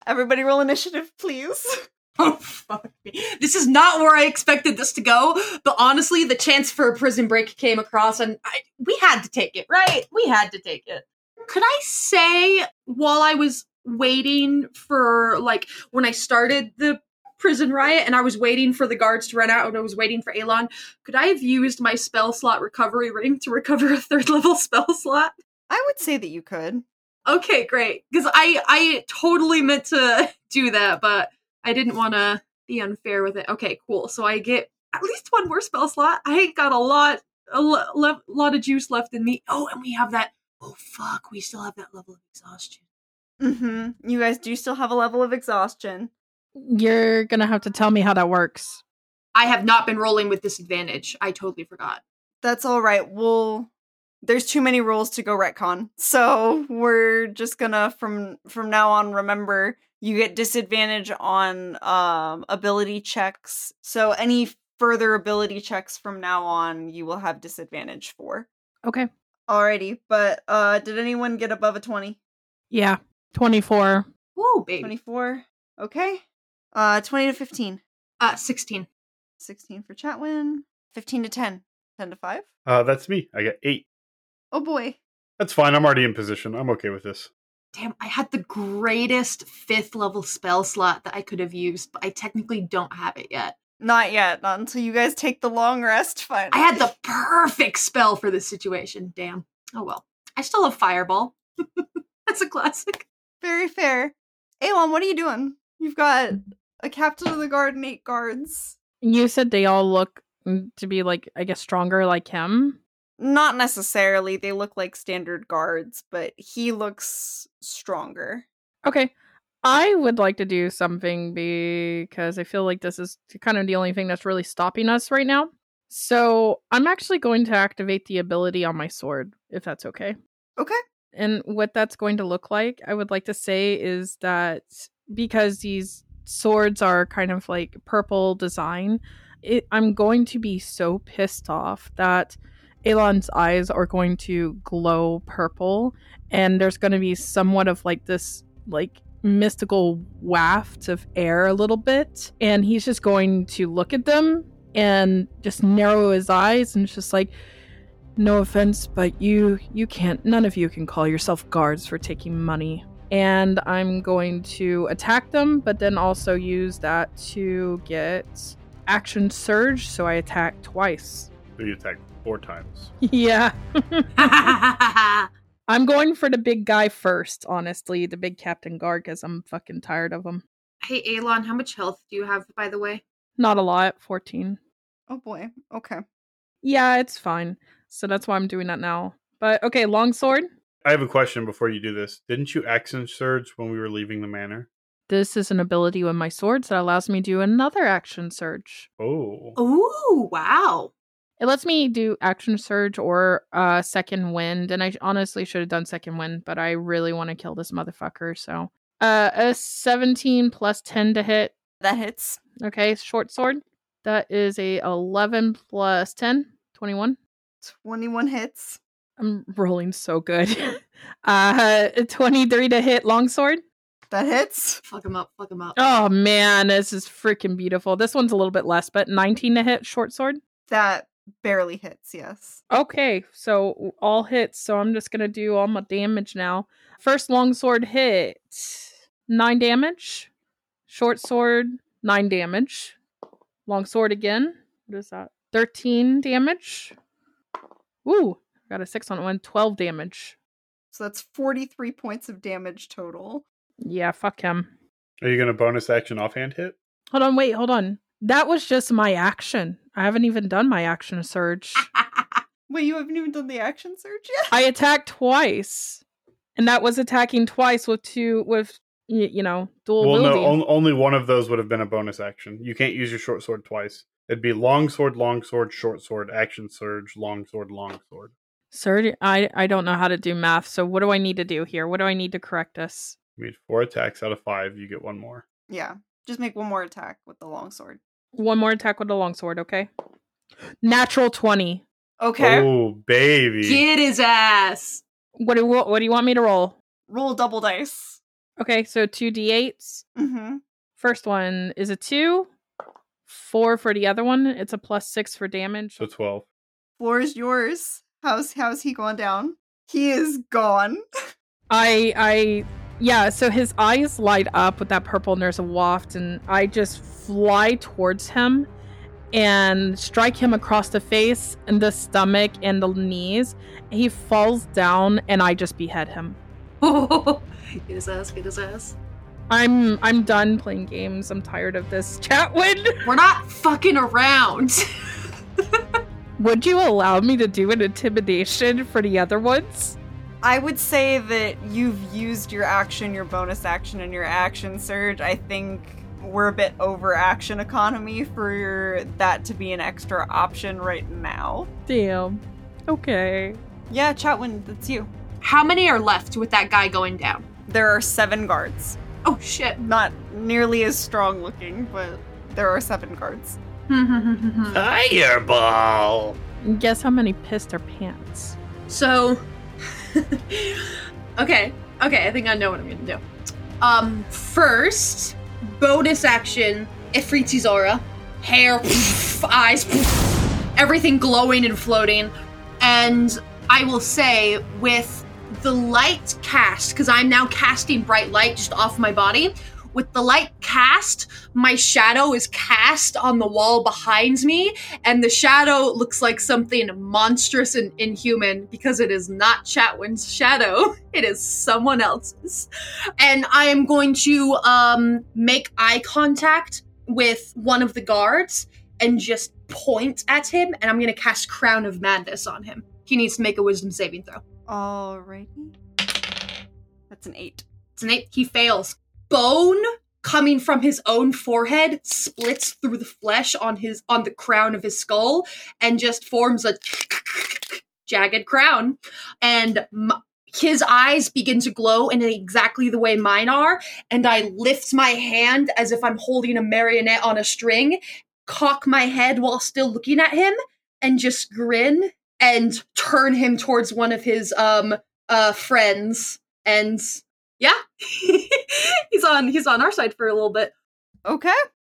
Everybody roll initiative, please. (laughs) Oh fuck me. This is not where I expected this to go, but honestly, the chance for a prison break came across and I, we had to take it, right? We had to take it could I say while I was waiting for like when I started the prison riot and I was waiting for the guards to run out and I was waiting for Alon, could I have used my spell slot recovery ring to recover a third level (laughs) spell slot? I would say that you could. Okay, great. Because I I totally meant to (laughs) do that, but I didn't want to be unfair with it. Okay, cool. So I get at least one more spell slot. I ain't got a lot a lo- lot of juice left in me. Oh, and we have that oh fuck, we still have that level of exhaustion. Mm-hmm. You guys do still have a level of exhaustion. You're gonna have to tell me how that works. I have not been rolling with disadvantage. I totally forgot. That's all right. We'll there's too many rules to go retcon. So we're just gonna from from now on remember you get disadvantage on um ability checks. So any further ability checks from now on you will have disadvantage for. Okay. Alrighty, but uh did anyone get above a 20? Yeah. 24. Whoa, baby. 24. Okay. Uh 20 to 15. Uh 16. 16 for Chatwin. 15 to 10. 10 to 5. Uh that's me. I got 8. Oh boy. That's fine. I'm already in position. I'm okay with this. Damn, I had the greatest fifth level spell slot that I could have used, but I technically don't have it yet. Not yet. Not until you guys take the long rest. Fine. I had the perfect spell for this situation. Damn. Oh well. I still have Fireball. (laughs) That's a classic. Very fair. Alon, what are you doing? You've got a captain of the guard and eight guards. You said they all look to be like, I guess, stronger like him. Not necessarily. They look like standard guards, but he looks stronger. Okay. I would like to do something because I feel like this is kind of the only thing that's really stopping us right now. So I'm actually going to activate the ability on my sword, if that's okay. Okay. And what that's going to look like, I would like to say, is that because these swords are kind of like purple design, it, I'm going to be so pissed off that Alon's eyes are going to glow purple, and there's going to be somewhat of like this like mystical waft of air a little bit, and he's just going to look at them and just narrow his eyes and just like no offense but you you can't none of you can call yourself guards for taking money and i'm going to attack them but then also use that to get action surge so i attack twice So you attack four times. (laughs) yeah (laughs) i'm going for the big guy first honestly the big captain guard because i'm fucking tired of him hey, Alon, how much health do you have, by the way? not a lot 14 Oh boy. Okay. yeah it's fine so that's why i'm doing that now but okay longsword I have a question before you do this. Didn't you action surge when we were leaving the manor? This is an ability with my swords that allows me to do another action surge. Oh. Ooh, wow. It lets me do action surge or uh, second wind, and I honestly should have done second wind, but I really want to kill this motherfucker. So, uh, a seventeen plus ten to hit. That hits. Okay, short sword. That is a eleven plus 10, 21. 21 hits. I'm rolling so good. (laughs) uh, twenty-three to hit longsword. That hits. Fuck him up, fuck him up. Oh man, this is freaking beautiful. This one's a little bit less, but nineteen to hit short sword. That barely hits, yes. Okay, so all hits. So I'm just gonna do all my damage now. First longsword hit, nine damage. Short sword, nine damage. Longsword again. What is that? Thirteen damage. Ooh, got a six on one. Twelve damage. So that's 43 points of damage total. Yeah, fuck him. Are you going to bonus action offhand hit? Hold on, wait, hold on. That was just my action. I haven't even done my action surge. (laughs) Wait, you haven't even done the action surge yet? I attacked twice, and that was attacking twice with two with you know dual well, wielding. no, on, only one of those would have been a bonus action. You can't use your short sword twice. It'd be long sword, long sword, short sword, action surge, long sword, long sword. Sir, I I don't know how to do math. So what do I need to do here? What do I need to correct this? You made four attacks out of five. You get one more. Yeah. Just make one more attack with the longsword. One more attack with the longsword, okay? Natural twenty. Okay. Oh, baby. Get his ass. What do what do you want me to roll? Roll double dice. Okay, so two d8s. Mm-hmm. First one is a two. Four for the other one. It's a plus six for damage. So 12. Floor is yours. How's how's he going down? He is gone. I I yeah, so his eyes light up with that purple and there's a waft and I just fly towards him and strike him across the face and the stomach and the knees. He falls down and I just behead him. (laughs) get his ass, get his ass. I'm I'm done playing games. I'm tired of this. (laughs) Chatwin, We're not fucking around. (laughs) would you allow me to do an intimidation for the other ones? I would say that you've used your action, your bonus action, and your action surge. I think we're a bit over action economy for your, that to be an extra option right now. Damn. Okay. Yeah, Chatwin, that's you. How many are left with that guy going down? There are seven guards. Oh shit. Not nearly as strong looking, but there are seven guards. (laughs) Fireball! Guess how many pissed their pants? so, (laughs) okay, okay, I think I know what I'm gonna do. Um, first, bonus action, Ifriti's aura, hair, (laughs) eyes, everything glowing and floating, and I will say with the light cast, because I'm now casting bright light just off my body. With the light cast, my shadow is cast on the wall behind me, and the shadow looks like something monstrous and inhuman because it is not Chatwin's shadow. (laughs) It is someone else's. And I am going to um, make eye contact with one of the guards and just point at him, and I'm going to cast Crown of Madness on him. He needs to make a wisdom saving throw. Alrighty. That's an eight. It's an eight. He fails. Bone coming from his own forehead splits through the flesh on his on the crown of his skull and just forms a (laughs) jagged crown. And his eyes begin to glow in exactly the way mine are. And I lift my hand as if I'm holding a marionette on a string, cock my head while still looking at him, and just grin and turn him towards one of his um uh friends and yeah. (laughs) He's on he's on our side for a little bit. Okay.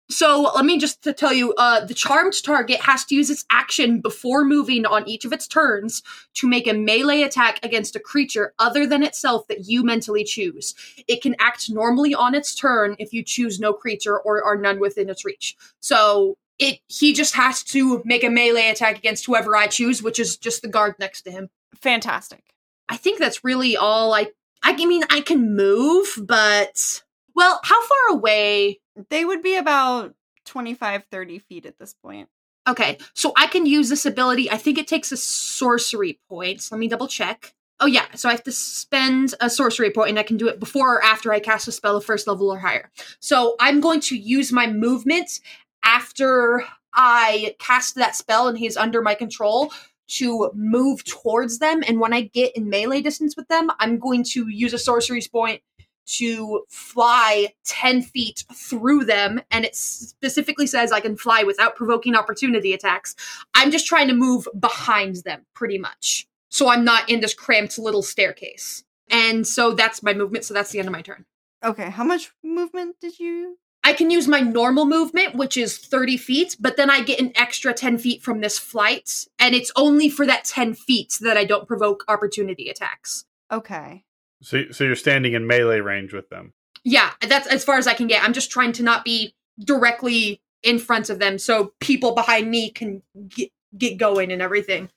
so let me just to tell you uh the charmed target has to use its action before moving on each of its turns to make a melee attack against a creature other than itself that you mentally choose. It can act normally on its turn if you choose no creature or are none within its reach. So it he just has to make a melee attack against whoever i choose which is just the guard next to him. Fantastic. I think that's really all I I mean I can move, but well, how far away? They would be about 25, 30 feet at this point. Okay, so I can use this ability. I think it takes a sorcery point. Let me double check. Oh yeah, so I have to spend a sorcery point and I can do it before or after I cast a spell of first level or higher. So I'm going to use my movement after I cast that spell and he's under my control to move towards them. And when I get in melee distance with them, I'm going to use a sorcery point to fly 10 feet through them. And it specifically says I can fly without provoking opportunity attacks. I'm just trying to move behind them, pretty much. So I'm not in this cramped little staircase. And so that's my movement. So that's the end of my turn. Okay, how much movement did you? I can use my normal movement, which is 30 feet, but then I get an extra 10 feet from this flight, and it's only for that 10 feet that I don't provoke opportunity attacks. Okay. So, so you're standing in melee range with them. Yeah, that's as far as I can get. I'm just trying to not be directly in front of them so people behind me can get, get going and everything.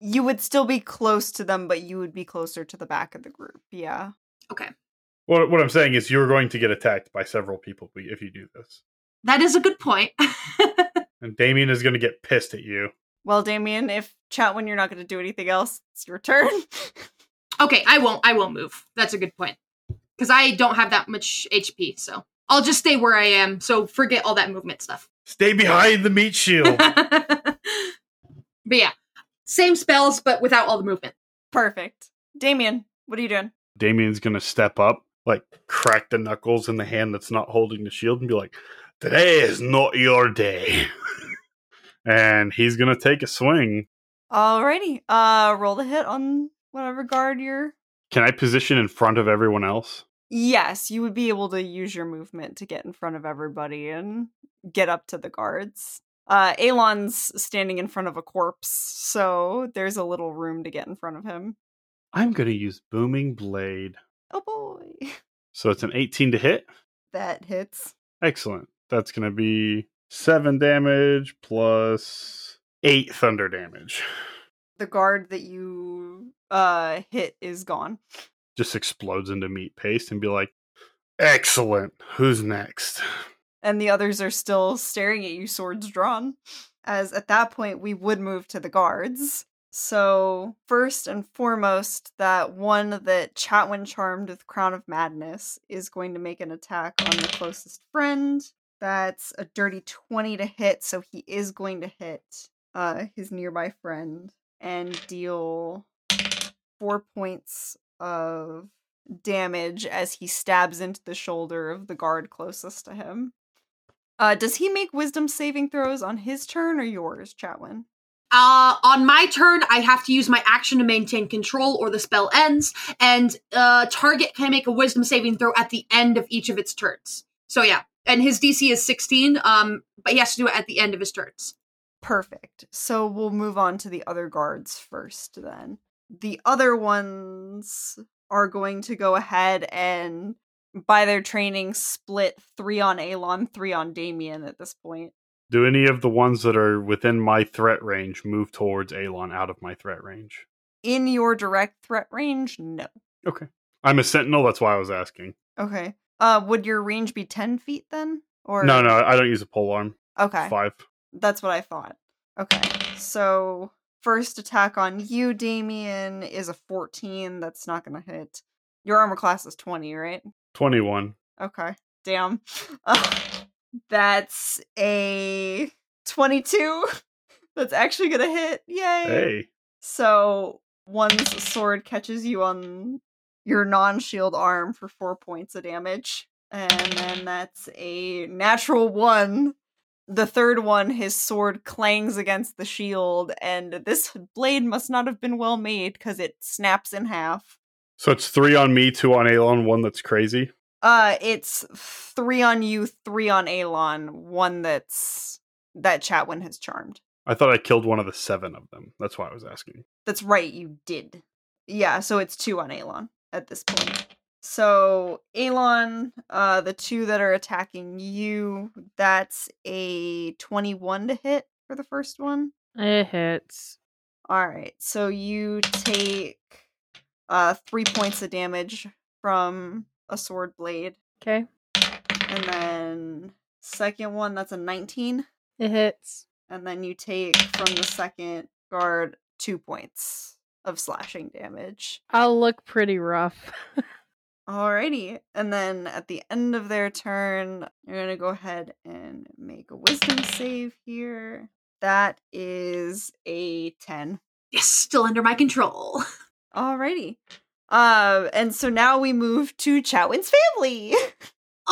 You would still be close to them, but you would be closer to the back of the group. Yeah. Okay. What, what I'm saying is you're going to get attacked by several people if you do this. That is a good point. (laughs) And Damien is going to get pissed at you. Well, Damien, if Chatwin, you're not going to do anything else, it's your turn. (laughs) okay, I won't I won't move. That's a good point. Cuz I don't have that much HP, so I'll just stay where I am. So forget all that movement stuff. Stay behind the meat shield. (laughs) but yeah, same spells but without all the movement. Perfect. Damien, what are you doing? Damien's going to step up, like crack the knuckles in the hand that's not holding the shield and be like, Today is not your day. (laughs) and he's going to take a swing. Alrighty. Uh, roll the hit on whatever guard you're. Can I position in front of everyone else? Yes, you would be able to use your movement to get in front of everybody and get up to the guards. Uh, Alon's standing in front of a corpse, so there's a little room to get in front of him. I'm going to use Booming Blade. Oh boy. (laughs) So it's an 18 to hit. That hits. Excellent. That's going to be 7 damage plus 8 thunder damage. The guard that you uh hit is gone. Just explodes into meat paste and be like, Excellent. Who's next? and the others are still staring at you, swords drawn. As at that point, we would move to the guards. So, first and foremost, that one that Chatwin charmed with Crown of Madness is going to make an attack on the closest friend. That's a dirty 20 to hit, so he is going to hit uh, his nearby friend and deal four points of damage as he stabs into the shoulder of the guard closest to him. Uh, does he make wisdom saving throws on his turn or yours, Chatwin? Uh, on my turn, I have to use my action to maintain control or the spell ends, and uh, target can make a wisdom saving throw at the end of each of its turns. So yeah, and his DC is 16, um, but he has to do it at the end of his turns. Perfect. So we'll move on to the other guards first then. The other ones are going to go ahead and by their training, split three on Alon, three on Damien at this point. Do any of the ones that are within my threat range move towards Alon out of my threat range? In your direct threat range, no. Okay. I'm a sentinel, that's why I was asking. Okay. Uh, would your range be ten feet then? Or No, no, I don't use a pole arm. Okay, Five. that's what I thought. Okay, so first attack on you, Damien, is a fourteen. That's not gonna hit. Your armor class is twenty, right? 21. Okay. Damn. (laughs) That's a 22. (laughs) That's actually going to hit. Yay. Hey. So one's sword catches you on your non shield arm for four points of damage. And then that's a natural one. The third one, his sword clangs against the shield, and this blade must not have been well made because it snaps in half. So it's three on me, two on Alon, one that's crazy. Uh, it's three on you, three on Alon, one that's that Chatwin has charmed. I thought I killed one of the seven of them. That's why I was asking. That's right, you did. Yeah, so it's two on Alon at this point. So Alon, uh, the two that are attacking you, that's a twenty-one to hit for the first one. It hits. All right, so you take uh three points of damage from a sword blade, Okay. and then second one that's a nineteen. It hits. and then you take from the second guard two points of slashing damage. I'll look pretty rough. (laughs) Alrighty, and then at the end of their turn, you're gonna go ahead and make a wisdom save here. That is a ten. Yes, still under my control. (laughs) Alrighty. Uh, and so now we move to Chatwin's family. (laughs)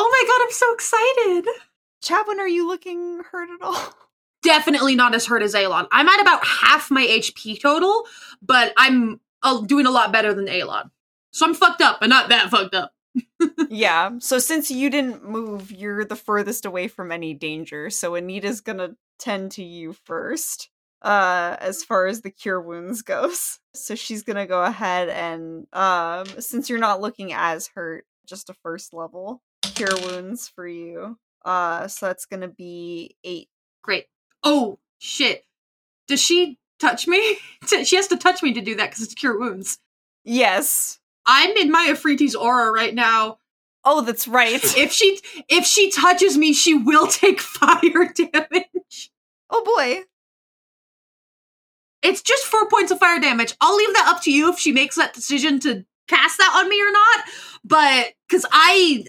Oh my god, I'm so excited. Chatwin, are you looking hurt at all? (laughs) Definitely not as hurt as Alon. I'm at about half my HP total, but I'm uh, doing a lot better than Alon. So I'm fucked up, but not that fucked up. (laughs) yeah. So since you didn't move, you're the furthest away from any danger. So Anita's gonna tend to you first, uh, as far as the cure wounds (laughs) goes. So she's gonna go ahead and, um, since you're not looking as hurt, just a first level cure wounds for you. Uh, so that's gonna be eight. Great. Oh, shit. Does she touch me? (laughs) she has to touch me to do that because it's cure wounds. Yes. I'm in my Afriti's aura right now. Oh, that's right. (laughs) If she if she touches me, she will take fire damage. oh boy. It's just four points of fire damage. I'll leave that up to you if she makes that decision to cast that on me or not. But because I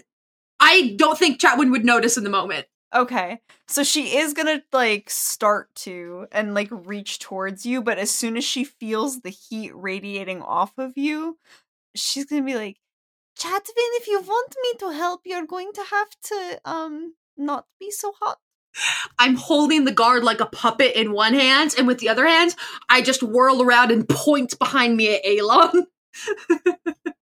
I don't think Chatwin would notice in the moment. Okay. So she is gonna like start to and like reach towards you, but as soon as she feels the heat radiating off of you, she's gonna be like, Chatwin, if you want me to help, you're going to have to um not be so hot. I'm holding the guard like a puppet in one hand, and with the other hand, I just whirl around and point behind me at Alon. (laughs)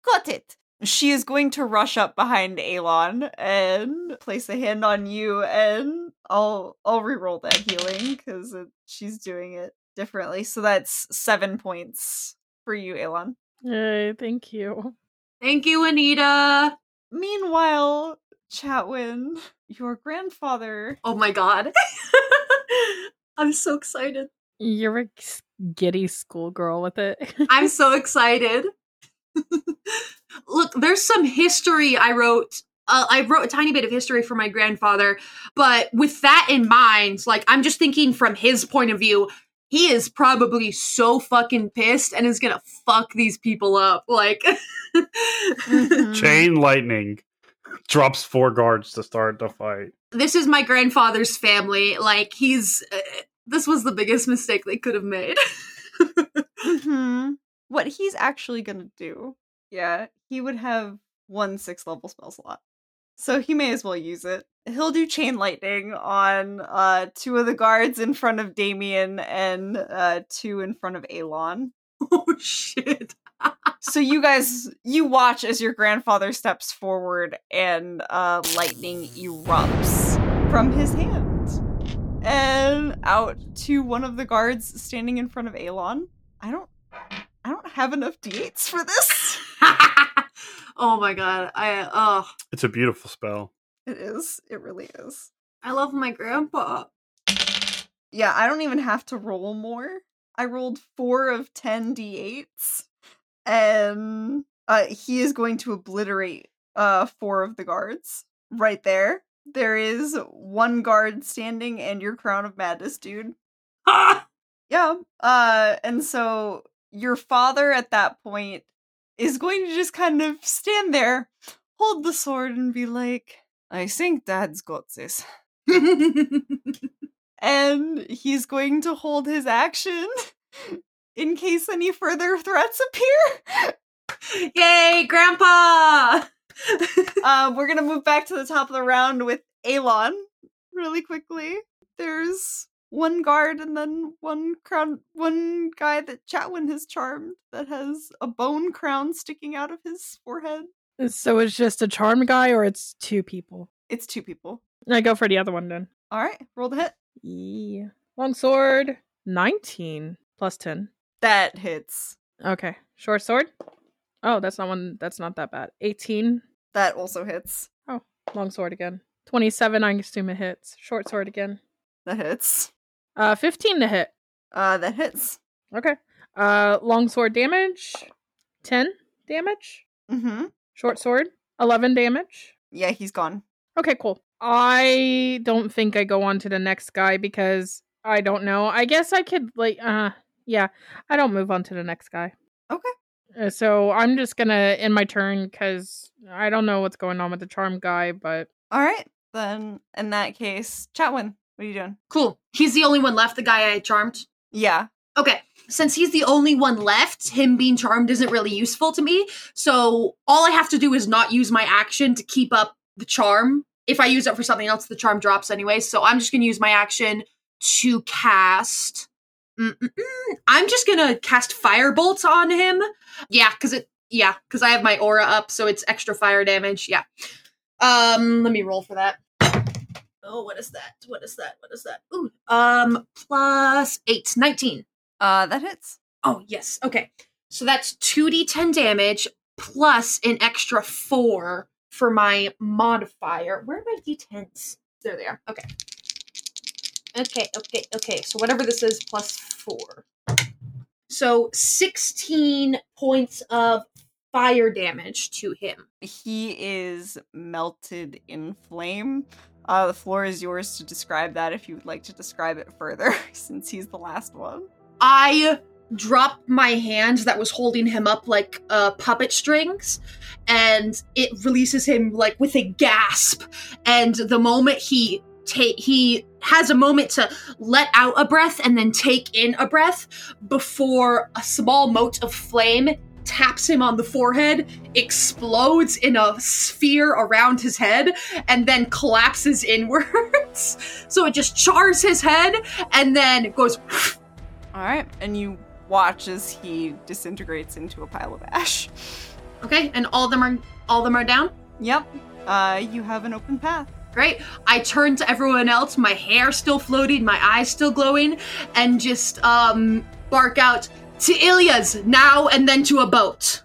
Got it. She is going to rush up behind Alon and place a hand on you, and I'll I'll reroll that healing because she's doing it differently. So that's seven points for you, Alon. Yay, thank you. Thank you, Anita. Meanwhile, Chatwin, your grandfather. Oh my god. (laughs) I'm so excited. You're a giddy schoolgirl with it. I'm (laughs) so excited. (laughs) Look, there's some history I wrote. Uh, I wrote a tiny bit of history for my grandfather, but with that in mind, like I'm just thinking from his point of view, he is probably so fucking pissed and is gonna fuck these people up. Like, Mhm. Chain lightning drops four guards to start the fight. this is my grandfather's family. Like, he's. Uh, this was the biggest mistake they could have made. (laughs) hmm What he's actually gonna do, yeah, he would have one six level spell slot. So he may as well use it. He'll do chain lightning on uh two of the guards in front of Damien and uh two in front of Alon. (laughs) oh, shit. So you guys you watch as your grandfather steps forward and uh lightning erupts from his hand. And out to one of the guards standing in front of Alon. I don't I don't have enough d8s for this. (laughs) Oh my god. I oh It's a beautiful spell. It is. It really is. I love my grandpa. Yeah, I don't even have to roll more. I rolled four of 10 d8s, and uh, he is going to obliterate uh, four of the guards. Right there. There is one guard standing and your crown of madness, dude. Ah! (laughs) Yeah. Uh, and so your father at that point is going to just kind of stand there, hold the sword, and be like, I think dad's got this. (laughs) and he's going to hold his action (laughs) in case any further threats appear. (laughs) Yay, grandpa! uh, (laughs) we're gonna move back to the top of the round with Alon really quickly. There's one guard and then one crown, one guy that Chatwin has charmed that has a bone crown sticking out of his forehead. So it's just a charm guy, or it's two people. It's two people. I go for the other one then. All right, roll the hit. Yeah. Longsword, nineteen plus ten. That hits. Okay. Short sword. Oh, that's not one. That's not that bad. Eighteen. That also hits. Oh, long sword again. Twenty-seven. I assume it hits. Short sword again. That hits. Uh, fifteen to hit. Uh, that hits. Okay. Uh, long sword damage. Ten damage. Mm-hmm. Short sword. Eleven damage. Yeah, he's gone. Okay, cool. I don't think I go on to the next guy because I don't know. I guess I could like uh yeah, I don't move on to the next guy. Okay. Uh, so I'm just gonna end my turn because I don't know what's going on with the charm guy, but All right, then in that case, Chatwin, what are you doing? cool. He's the only one left, the guy I charmed. Yeah. Okay, since he's the only one left, him being charmed isn't really useful to me. So all I have to do is not use my action to keep up the charm. If I use it for something else, the charm drops anyway. So I'm just going to use my action to cast. Mm-mm-mm. I'm just going to cast firebolt on him. Yeah, because it. Yeah, because I have my aura up, so it's extra fire damage. Yeah. Um, let me roll for that. Oh, what is that? What is that? What is that? Ooh, um, plus eight, 19. Uh, that hits. Oh, yes. Okay. So that's 2d10 damage plus an extra 4 for my modifier. Where are my d10s? There they are. Okay. Okay, okay, okay. So whatever this is plus 4. So 16 points of fire damage to him. He is melted in flame. Uh, the floor is yours to describe that if you would like to describe it further, (laughs) since he's the last one. I drop my hand that was holding him up like uh, puppet strings, and it releases him like with a gasp. And the moment he take, he has a moment to let out a breath and then take in a breath before a small mote of flame taps him on the forehead, explodes in a sphere around his head, and then collapses inwards. (laughs) so it just chars his head and then goes All right, and you watch as he disintegrates into a pile of ash. Okay, and all of them are all of them are down. Yep. Uh, you have an open path. Great. I turn to everyone else, my hair still floating, my eyes still glowing, and just um bark out to Ilya's now and then to a boat.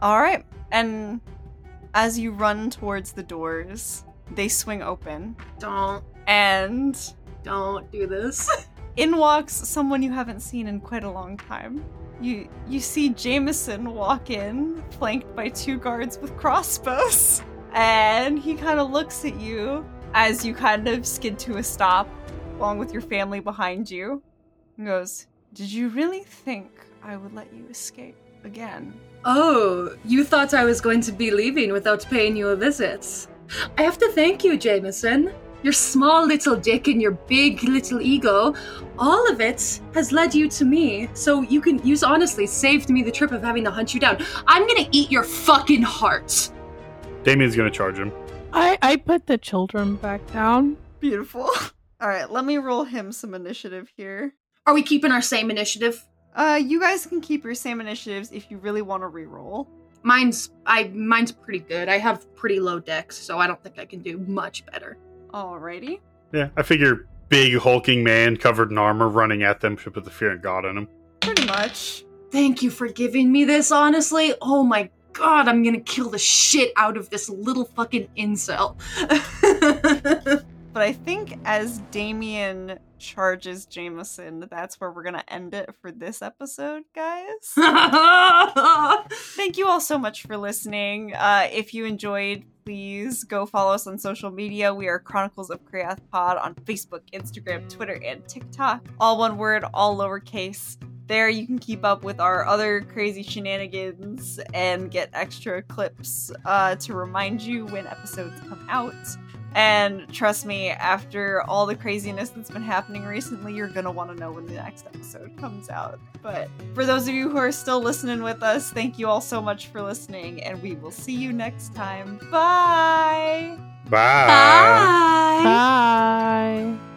All right, and as you run towards the doors, they swing open, Don't and don't do this. (laughs) in walks someone you haven't seen in quite a long time. You you see Jameson walk in, flanked by two guards with crossbows, (laughs) and he kind of looks at you as you kind of skid to a stop, along with your family behind you, and goes, "Did you really think I would let you escape again?" Oh, you thought I was going to be leaving without paying you a visit. I have to thank you, Jameson. Your small little dick and your big little ego, all of it has led you to me. So you can use honestly saved me the trip of having to hunt you down. I'm gonna eat your fucking heart. Damien's gonna charge him. I I put the children back down. Beautiful. (laughs) All right, let me roll him some initiative here. Are we keeping our same initiative? Uh, you guys can keep your same initiatives if you really want to re-roll. Mine's I mine's pretty good. I have pretty low Dex, so I don't think I can do much better. Alrighty. Yeah, I figure big hulking man covered in armor running at them should put the fear of God in him. Pretty much. Thank you for giving me this, honestly. Oh my God, I'm gonna kill the shit out of this little fucking incel. (laughs) But I think as Damien charges Jameson, that's where we're gonna end it for this episode, guys. (laughs) Thank you all so much for listening. Uh, if you enjoyed, please go follow us on social media. We are Chronicles of Chreathe Pod on Facebook, Instagram, Twitter, and TikTok. All one word, all lowercase. There you can keep up with our other crazy shenanigans and get extra clips uh, to remind you when episodes come out. And trust me, after all the craziness that's been happening recently, you're going to want to know when the next episode comes out. But for those of you who are still listening with us, thank you all so much for listening, and we will see you next time. Bye. Bye. Bye. Bye.